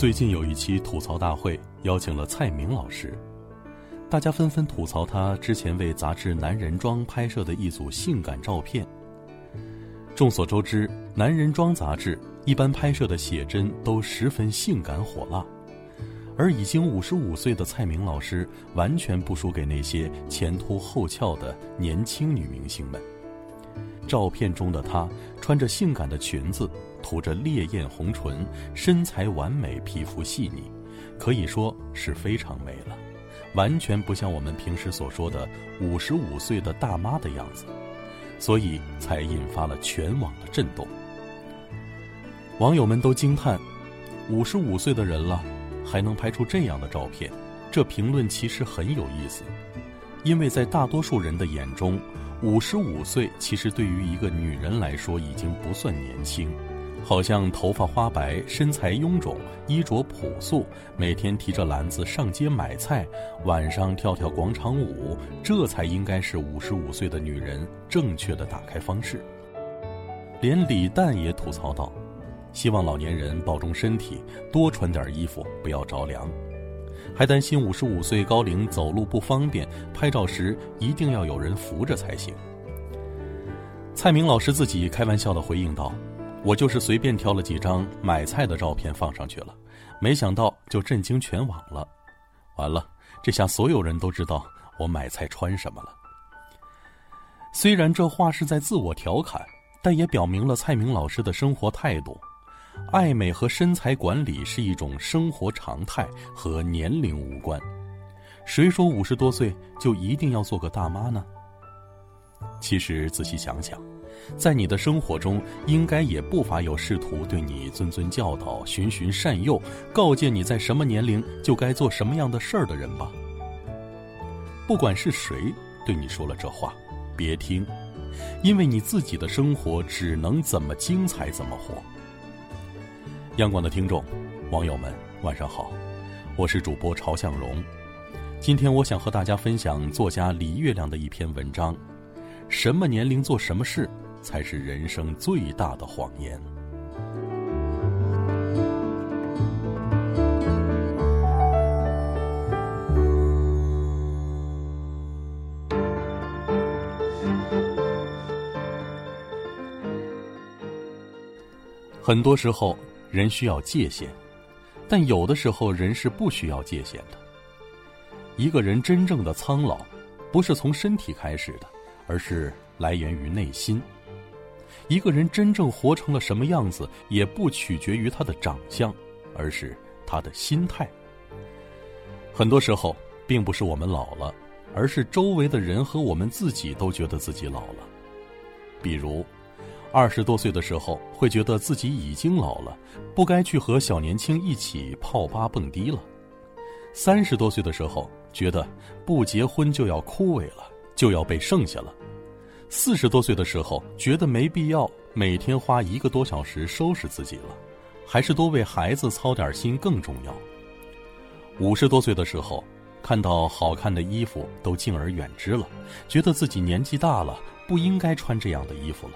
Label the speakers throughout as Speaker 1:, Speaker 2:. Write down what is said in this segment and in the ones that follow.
Speaker 1: 最近有一期吐槽大会，邀请了蔡明老师，大家纷纷吐槽他之前为杂志《男人装》拍摄的一组性感照片。众所周知，《男人装》杂志一般拍摄的写真都十分性感火辣，而已经五十五岁的蔡明老师完全不输给那些前凸后翘的年轻女明星们。照片中的她穿着性感的裙子，涂着烈焰红唇，身材完美，皮肤细腻，可以说是非常美了，完全不像我们平时所说的五十五岁的大妈的样子，所以才引发了全网的震动。网友们都惊叹：五十五岁的人了，还能拍出这样的照片？这评论其实很有意思，因为在大多数人的眼中。五十五岁其实对于一个女人来说已经不算年轻，好像头发花白、身材臃肿、衣着朴素，每天提着篮子上街买菜，晚上跳跳广场舞，这才应该是五十五岁的女人正确的打开方式。连李诞也吐槽道：“希望老年人保重身体，多穿点衣服，不要着凉。”还担心五十五岁高龄走路不方便，拍照时一定要有人扶着才行。蔡明老师自己开玩笑的回应道：“我就是随便挑了几张买菜的照片放上去了，没想到就震惊全网了。完了，这下所有人都知道我买菜穿什么了。”虽然这话是在自我调侃，但也表明了蔡明老师的生活态度。爱美和身材管理是一种生活常态，和年龄无关。谁说五十多岁就一定要做个大妈呢？其实仔细想想，在你的生活中，应该也不乏有试图对你谆谆教导、循循善诱、告诫你在什么年龄就该做什么样的事儿的人吧。不管是谁对你说了这话，别听，因为你自己的生活只能怎么精彩怎么活。央广的听众、网友们，晚上好，我是主播朝向荣。今天我想和大家分享作家李月亮的一篇文章：什么年龄做什么事才是人生最大的谎言？很多时候。人需要界限，但有的时候人是不需要界限的。一个人真正的苍老，不是从身体开始的，而是来源于内心。一个人真正活成了什么样子，也不取决于他的长相，而是他的心态。很多时候，并不是我们老了，而是周围的人和我们自己都觉得自己老了。比如。二十多岁的时候，会觉得自己已经老了，不该去和小年轻一起泡吧蹦迪了；三十多岁的时候，觉得不结婚就要枯萎了，就要被剩下了；四十多岁的时候，觉得没必要每天花一个多小时收拾自己了，还是多为孩子操点心更重要；五十多岁的时候，看到好看的衣服都敬而远之了，觉得自己年纪大了，不应该穿这样的衣服了。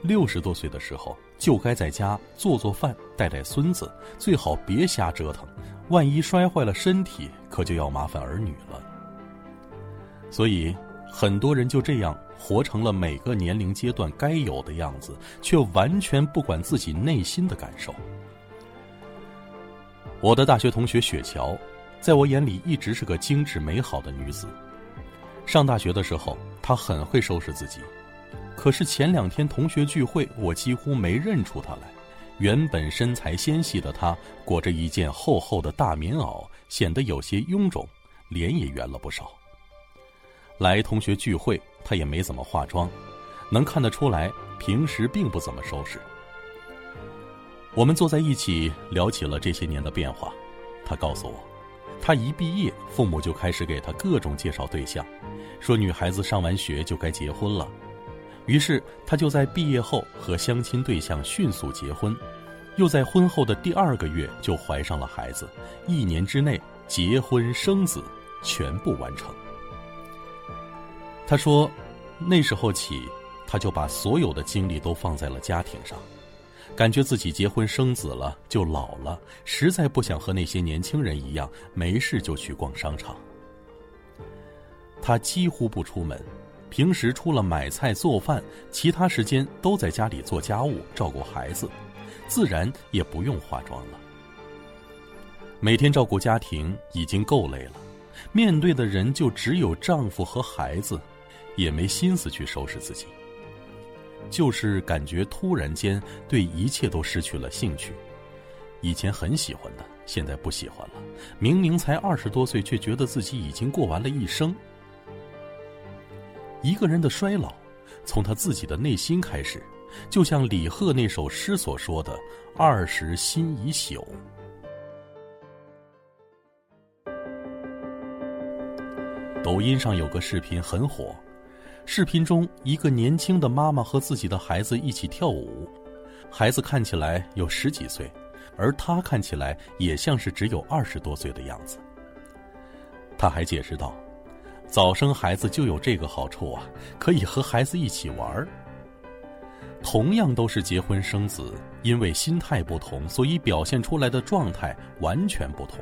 Speaker 1: 六十多岁的时候，就该在家做做饭、带带孙子，最好别瞎折腾。万一摔坏了身体，可就要麻烦儿女了。所以，很多人就这样活成了每个年龄阶段该有的样子，却完全不管自己内心的感受。我的大学同学雪乔，在我眼里一直是个精致美好的女子。上大学的时候，她很会收拾自己。可是前两天同学聚会，我几乎没认出她来。原本身材纤细的她，裹着一件厚厚的大棉袄，显得有些臃肿，脸也圆了不少。来同学聚会，她也没怎么化妆，能看得出来平时并不怎么收拾。我们坐在一起聊起了这些年的变化，她告诉我，她一毕业，父母就开始给她各种介绍对象，说女孩子上完学就该结婚了。于是，他就在毕业后和相亲对象迅速结婚，又在婚后的第二个月就怀上了孩子，一年之内结婚生子全部完成。他说，那时候起，他就把所有的精力都放在了家庭上，感觉自己结婚生子了就老了，实在不想和那些年轻人一样，没事就去逛商场。他几乎不出门，平时除了买菜做饭，其他时间都在家里做家务、照顾孩子，自然也不用化妆了。每天照顾家庭已经够累了，面对的人就只有丈夫和孩子，也没心思去收拾自己。就是感觉突然间对一切都失去了兴趣，以前很喜欢的，现在不喜欢了。明明才二十多岁，却觉得自己已经过完了一生。一个人的衰老，从他自己的内心开始，就像李贺那首诗所说的：“二十心已朽。”抖音上有个视频很火。视频中，一个年轻的妈妈和自己的孩子一起跳舞，孩子看起来有十几岁，而她看起来也像是只有二十多岁的样子。他还解释道：“早生孩子就有这个好处啊，可以和孩子一起玩。同样都是结婚生子，因为心态不同，所以表现出来的状态完全不同。”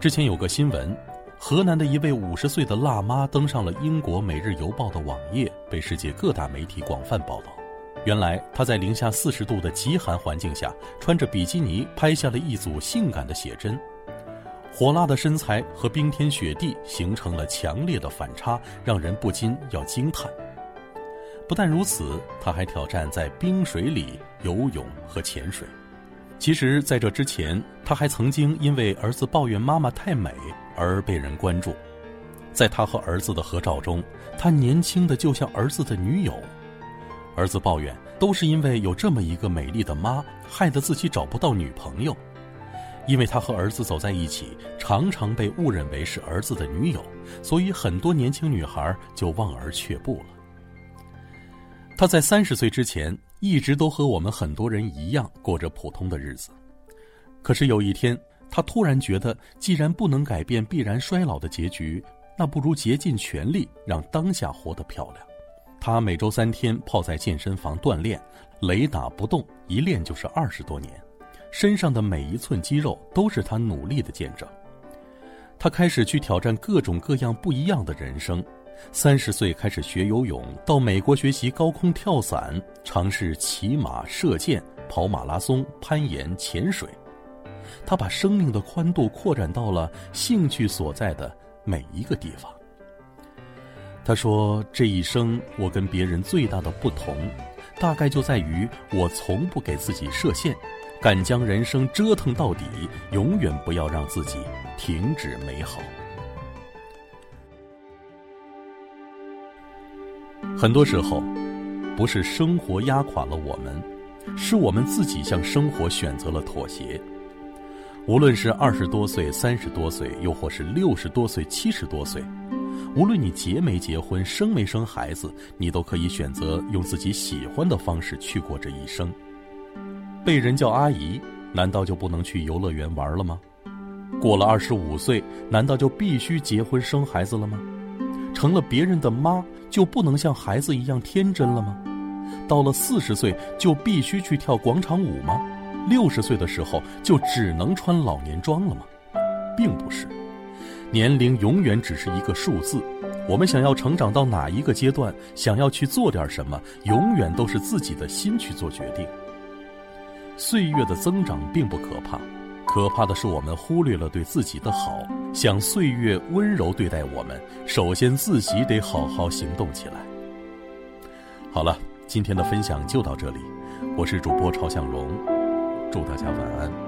Speaker 1: 之前有个新闻。河南的一位五十岁的辣妈登上了英国《每日邮报》的网页，被世界各大媒体广泛报道。原来她在零下四十度的极寒环境下，穿着比基尼拍下了一组性感的写真，火辣的身材和冰天雪地形成了强烈的反差，让人不禁要惊叹。不但如此，她还挑战在冰水里游泳和潜水。其实，在这之前，她还曾经因为儿子抱怨妈妈太美。而被人关注，在他和儿子的合照中，他年轻的就像儿子的女友。儿子抱怨，都是因为有这么一个美丽的妈，害得自己找不到女朋友。因为他和儿子走在一起，常常被误认为是儿子的女友，所以很多年轻女孩就望而却步了。他在三十岁之前，一直都和我们很多人一样过着普通的日子，可是有一天。他突然觉得，既然不能改变必然衰老的结局，那不如竭尽全力让当下活得漂亮。他每周三天泡在健身房锻炼，雷打不动，一练就是二十多年，身上的每一寸肌肉都是他努力的见证。他开始去挑战各种各样不一样的人生，三十岁开始学游泳，到美国学习高空跳伞，尝试骑马、射箭、跑马拉松、攀岩、潜水。他把生命的宽度扩展到了兴趣所在的每一个地方。他说：“这一生我跟别人最大的不同，大概就在于我从不给自己设限，敢将人生折腾到底，永远不要让自己停止美好。”很多时候，不是生活压垮了我们，是我们自己向生活选择了妥协。无论是二十多岁、三十多岁，又或是六十多岁、七十多岁，无论你结没结婚、生没生孩子，你都可以选择用自己喜欢的方式去过这一生。被人叫阿姨，难道就不能去游乐园玩了吗？过了二十五岁，难道就必须结婚生孩子了吗？成了别人的妈，就不能像孩子一样天真了吗？到了四十岁，就必须去跳广场舞吗？六十岁的时候就只能穿老年装了吗？并不是，年龄永远只是一个数字。我们想要成长到哪一个阶段，想要去做点什么，永远都是自己的心去做决定。岁月的增长并不可怕，可怕的是我们忽略了对自己的好。想岁月温柔对待我们，首先自己得好好行动起来。好了，今天的分享就到这里，我是主播朝向荣。祝大家晚安。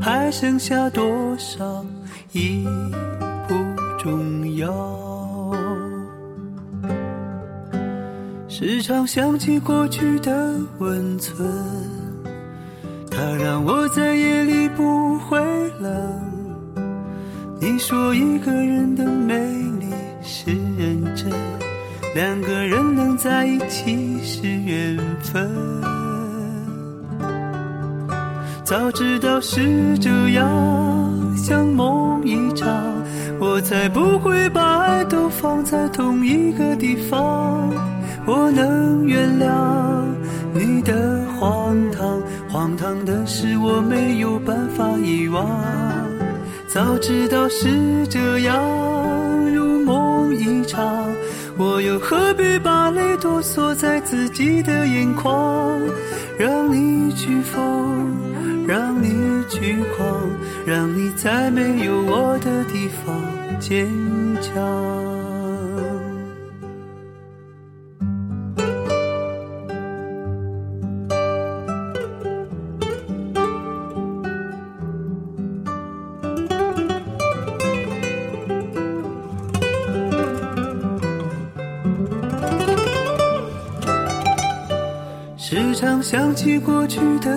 Speaker 2: 还剩下多少已不重要。时常想起过去的温存，它让我在夜里不会冷。你说一个人的美丽是认真，两个人能在一起是缘分。早知道是这样，像梦一场，我才不会把爱都放在同一个地方。我能原谅你的荒唐，荒唐的是我没有办法遗忘。早知道是这样，如梦一场，我又何必把泪都锁在自己的眼眶？让你去疯，让你去狂，让你在没有我的地方坚强。时常想起过去的